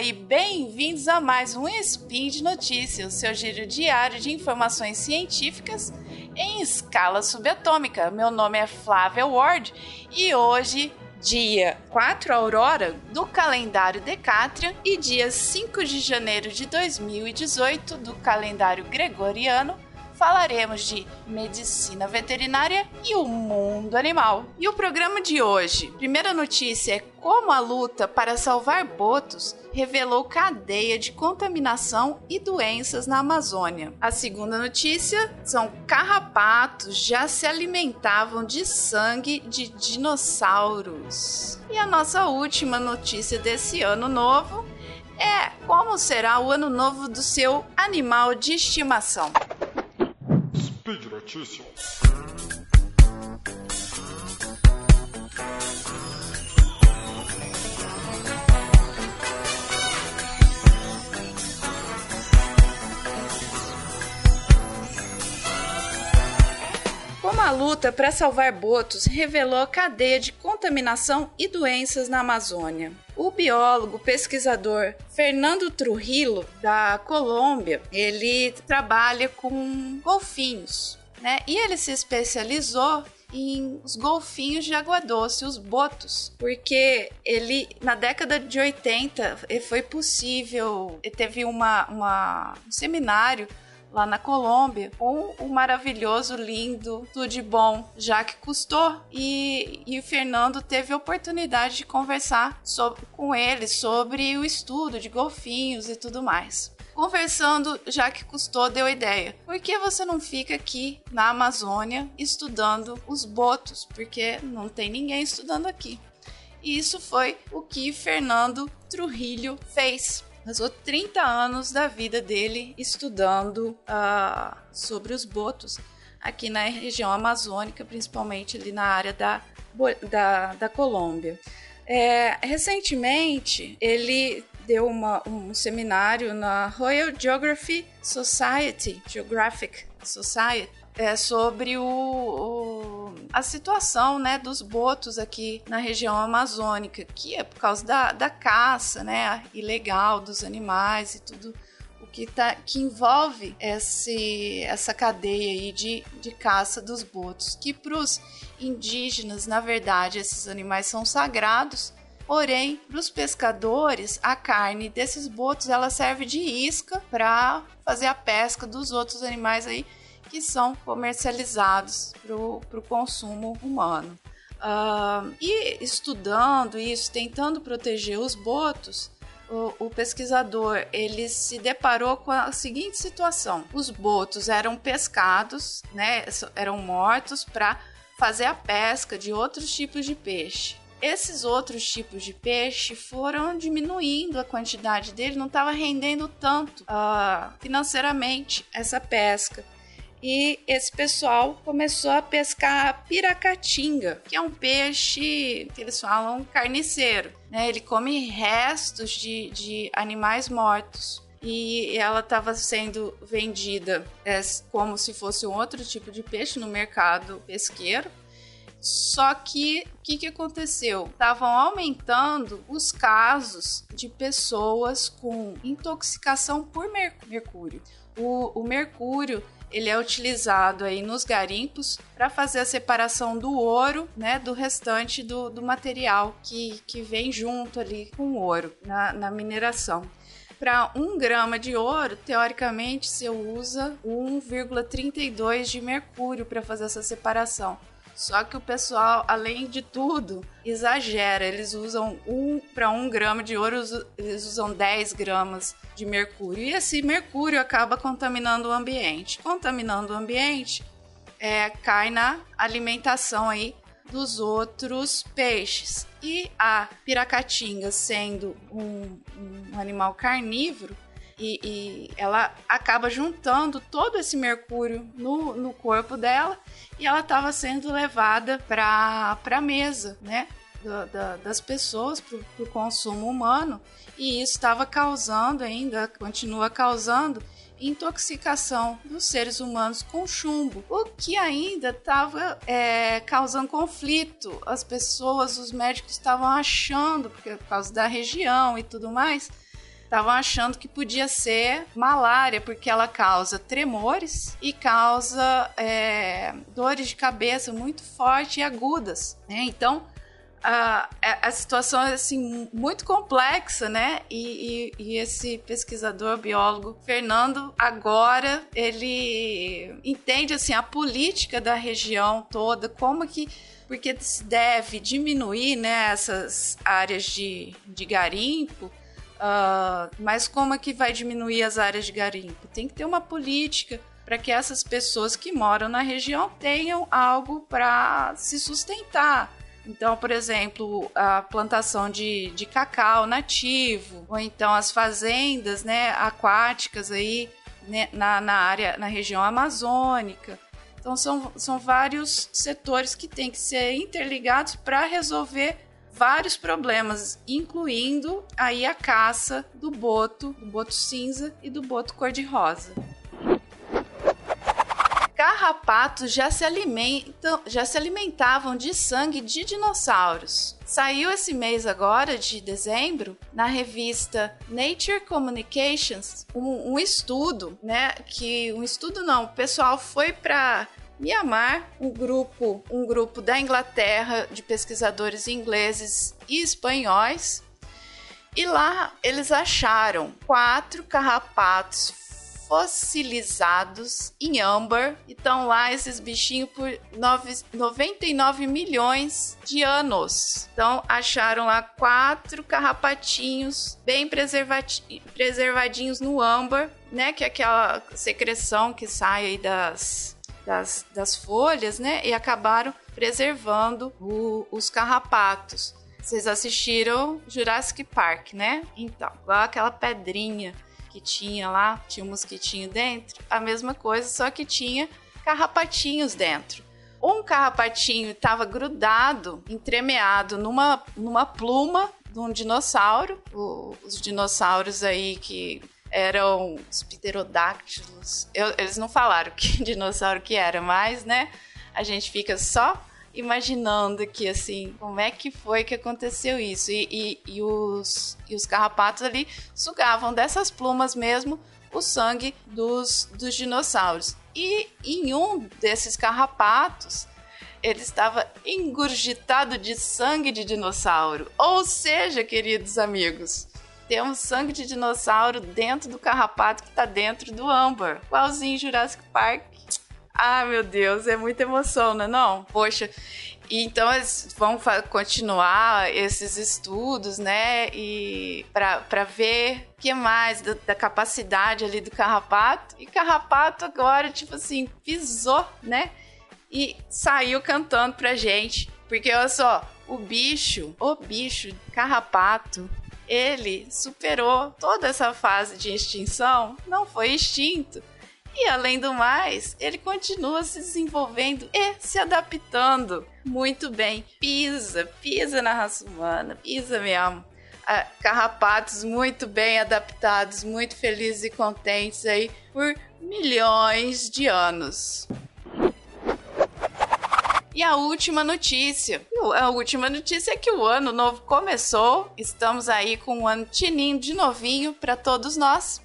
e bem-vindos a mais um Spin de Notícias, seu giro diário de informações científicas em escala subatômica. Meu nome é Flávia Ward e hoje, dia 4 Aurora do calendário Decatrian e dia 5 de janeiro de 2018 do calendário Gregoriano, falaremos de medicina veterinária e o mundo animal. E o programa de hoje, primeira notícia é como a luta para salvar botos revelou cadeia de contaminação e doenças na Amazônia. A segunda notícia são carrapatos já se alimentavam de sangue de dinossauros. E a nossa última notícia desse ano novo é como será o ano novo do seu animal de estimação. Notícias. Como a luta para salvar botos revelou a cadeia de contaminação e doenças na Amazônia. O biólogo pesquisador Fernando Trujillo, da Colômbia, ele trabalha com golfinhos, né? E ele se especializou em os golfinhos de água doce, os botos, porque ele na década de 80 foi possível, teve uma, uma um seminário lá na Colômbia, com o maravilhoso, lindo, tudo de bom Jacques Cousteau. E, e o Fernando teve a oportunidade de conversar sobre, com ele sobre o estudo de golfinhos e tudo mais. Conversando, Jacques Cousteau deu a ideia: por que você não fica aqui na Amazônia estudando os botos? Porque não tem ninguém estudando aqui. E isso foi o que Fernando Trujillo fez passou 30 anos da vida dele estudando uh, sobre os botos aqui na região amazônica, principalmente ali na área da, da, da Colômbia. É, recentemente, ele deu uma, um seminário na Royal Geography Society, Geographic Society, é, sobre o, o, a situação né, dos botos aqui na região amazônica, que é por causa da, da caça né, ilegal dos animais e tudo o que, tá, que envolve esse, essa cadeia aí de, de caça dos botos, que para os indígenas, na verdade, esses animais são sagrados, Porém, para os pescadores, a carne desses botos ela serve de isca para fazer a pesca dos outros animais aí que são comercializados para o consumo humano. Uh, e estudando isso, tentando proteger os botos, o, o, pesquisador ele se deparou com a seguinte situação: os botos eram pescados, né, eram mortos para fazer a pesca de outros tipos de peixe. Esses outros tipos de peixe foram diminuindo a quantidade dele, não estava rendendo tanto uh, financeiramente essa pesca e esse pessoal começou a pescar piracatinga, que é um peixe que eles falam carniceiro. Né? Ele come restos de, de animais mortos. E ela estava sendo vendida é, como se fosse um outro tipo de peixe no mercado pesqueiro. Só que o que, que aconteceu? Estavam aumentando os casos de pessoas com intoxicação por mercúrio. O, o mercúrio ele é utilizado aí nos garimpos para fazer a separação do ouro, né, do restante do, do material que, que vem junto ali com o ouro na, na mineração. Para um grama de ouro, teoricamente, você usa 1,32 de mercúrio para fazer essa separação. Só que o pessoal, além de tudo, exagera. Eles usam um para um grama de ouro, eles usam 10 gramas de mercúrio. E esse mercúrio acaba contaminando o ambiente. Contaminando o ambiente, é, cai na alimentação aí dos outros peixes. E a piracatinga, sendo um, um animal carnívoro, e, e, ela acaba juntando todo esse mercúrio no, no corpo dela e ela estava sendo levada para a mesa, né? Da, da, das pessoas para o consumo humano e isso estava causando ainda, continua causando intoxicação dos seres humanos com chumbo, o que ainda estava é, causando conflito. As pessoas, os médicos estavam achando, porque por causa da região e tudo mais, estavam achando que podia ser malária, porque ela causa tremores e causa é, dores de cabeça muito fortes e agudas. Né? Então, a, a situação é assim, muito complexa, né? E, e, e, esse pesquisador, biólogo, Fernando, agora ele entende assim, a política da região toda, como que porque se deve diminuir né, essas áreas de, de garimpo, uh, mas como é que vai diminuir as áreas de garimpo? Tem que ter uma política para que essas pessoas que moram na região tenham algo para se sustentar. Então, por exemplo, a plantação de, de cacau nativo, ou então as fazendas né, aquáticas aí né, na, na área, na região amazônica. Então são, são vários setores que têm que ser interligados para resolver vários problemas, incluindo aí a caça do boto, do boto cinza e do boto cor-de-rosa. Carrapatos já se alimentam, já se alimentavam de sangue de dinossauros. Saiu esse mês agora, de dezembro, na revista Nature Communications, um, um estudo, né? Que um estudo não, o pessoal foi para Mianmar, um grupo, um grupo da Inglaterra de pesquisadores ingleses e espanhóis. E lá eles acharam quatro carrapatos fossilizados em âmbar. E estão lá esses bichinhos por 9, 99 milhões de anos. Então acharam lá quatro carrapatinhos bem preservadinhos no âmbar, né? Que é aquela secreção que sai das das, das folhas, né? E acabaram preservando o, os carrapatos. Vocês assistiram Jurassic Park, né? Então, igual aquela pedrinha que tinha lá, tinha um mosquitinho dentro, a mesma coisa, só que tinha carrapatinhos dentro. Um carrapatinho estava grudado, entremeado numa, numa pluma de um dinossauro. O, os dinossauros aí que eram os pterodáctilos. Eu, eles não falaram que dinossauro que era, mas, né? A gente fica só imaginando que, assim, como é que foi que aconteceu isso. E, e, e, os, e os carrapatos ali sugavam dessas plumas mesmo o sangue dos, dos dinossauros. E em um desses carrapatos, ele estava engurgitado de sangue de dinossauro. Ou seja, queridos amigos, temos sangue de dinossauro dentro do carrapato que tá dentro do âmbar. Igualzinho Jurassic Park. Ah, meu Deus, é muita emoção, não é não? Poxa, então eles vão continuar esses estudos, né? E para ver o que mais da, da, capacidade ali do carrapato. E carrapato agora, tipo assim, pisou, né? E saiu cantando pra gente. Porque olha só, o bicho, o bicho, carrapato, ele superou toda essa fase de extinção, não foi extinto. E além do mais, ele continua se desenvolvendo e se adaptando muito bem. Pisa, pisa na raça humana, pisa mesmo. Ah, carrapatos muito bem adaptados, muito felizes e contentes aí por milhões de anos. E a última notícia. A última notícia é que o ano novo começou. Estamos aí com um ano tininho de novinho para todos nós.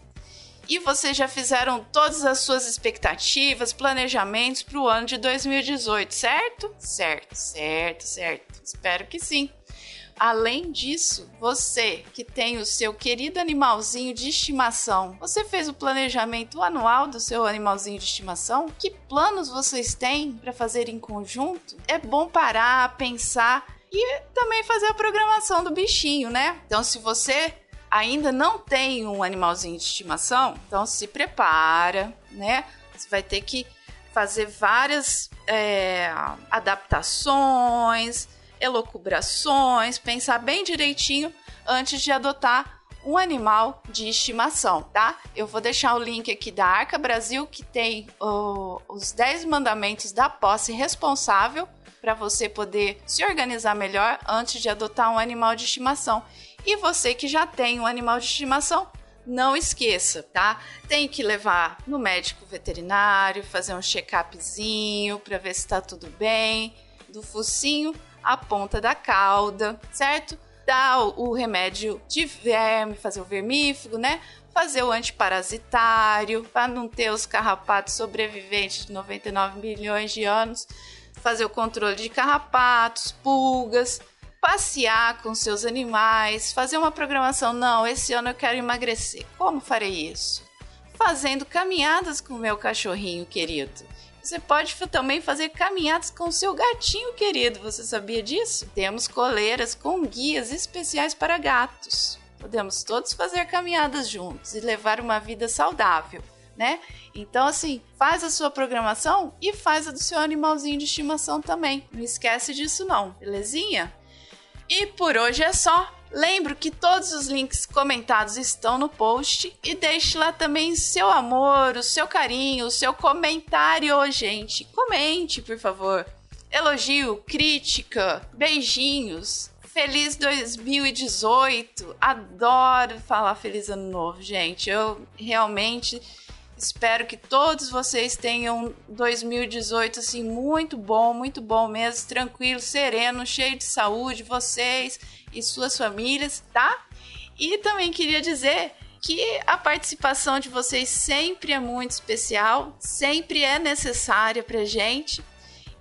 E vocês já fizeram todas as suas expectativas, planejamentos para o ano de 2018, certo? Certo, certo, certo. Espero que sim. Além disso, você que tem o seu querido animalzinho de estimação, você fez o planejamento anual do seu animalzinho de estimação? Que planos vocês têm para fazer em conjunto? É bom parar, pensar e também fazer a programação do bichinho, né? Então, se você ainda não tem um animalzinho de estimação, então se prepara, né? Você vai ter que fazer várias é, adaptações elocubrações, pensar bem direitinho antes de adotar um animal de estimação, tá? Eu vou deixar o link aqui da Arca Brasil, que tem uh, os 10 mandamentos da posse responsável para você poder se organizar melhor antes de adotar um animal de estimação. E você que já tem um animal de estimação, não esqueça, tá? Tem que levar no médico veterinário, fazer um check-upzinho para ver se está tudo bem, do focinho a ponta da cauda, certo? dar o remédio de verme, fazer o vermífugo, né? Fazer o antiparasitário, para não ter os carrapatos sobreviventes de 99 milhões de anos. Fazer o controle de carrapatos, pulgas, passear com seus animais, fazer uma programação. Não, esse ano eu quero emagrecer. Como farei isso? Fazendo caminhadas com o meu cachorrinho querido. Você pode também fazer caminhadas com seu gatinho querido. Você sabia disso? Temos coleiras com guias especiais para gatos. Podemos todos fazer caminhadas juntos e levar uma vida saudável, né? Então, assim, faz a sua programação e faz a do seu animalzinho de estimação também. Não esquece disso, não, belezinha? E por hoje é só. Lembro que todos os links comentados estão no post e deixe lá também seu amor, o seu carinho, o seu comentário, gente. Comente, por favor. Elogio, crítica, beijinhos. Feliz 2018. Adoro falar feliz ano novo, gente. Eu realmente espero que todos vocês tenham 2018 assim muito bom, muito bom mesmo, tranquilo, sereno, cheio de saúde, vocês e suas famílias, tá? E também queria dizer que a participação de vocês sempre é muito especial, sempre é necessária pra gente.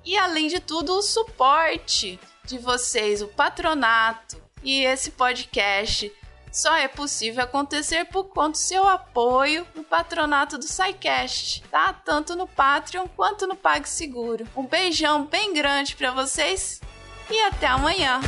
E além de tudo, o suporte de vocês, o patronato e esse podcast só é possível acontecer por conta do seu apoio no patronato do SciCast, tá? Tanto no Patreon quanto no PagSeguro. Um beijão bem grande para vocês e até amanhã!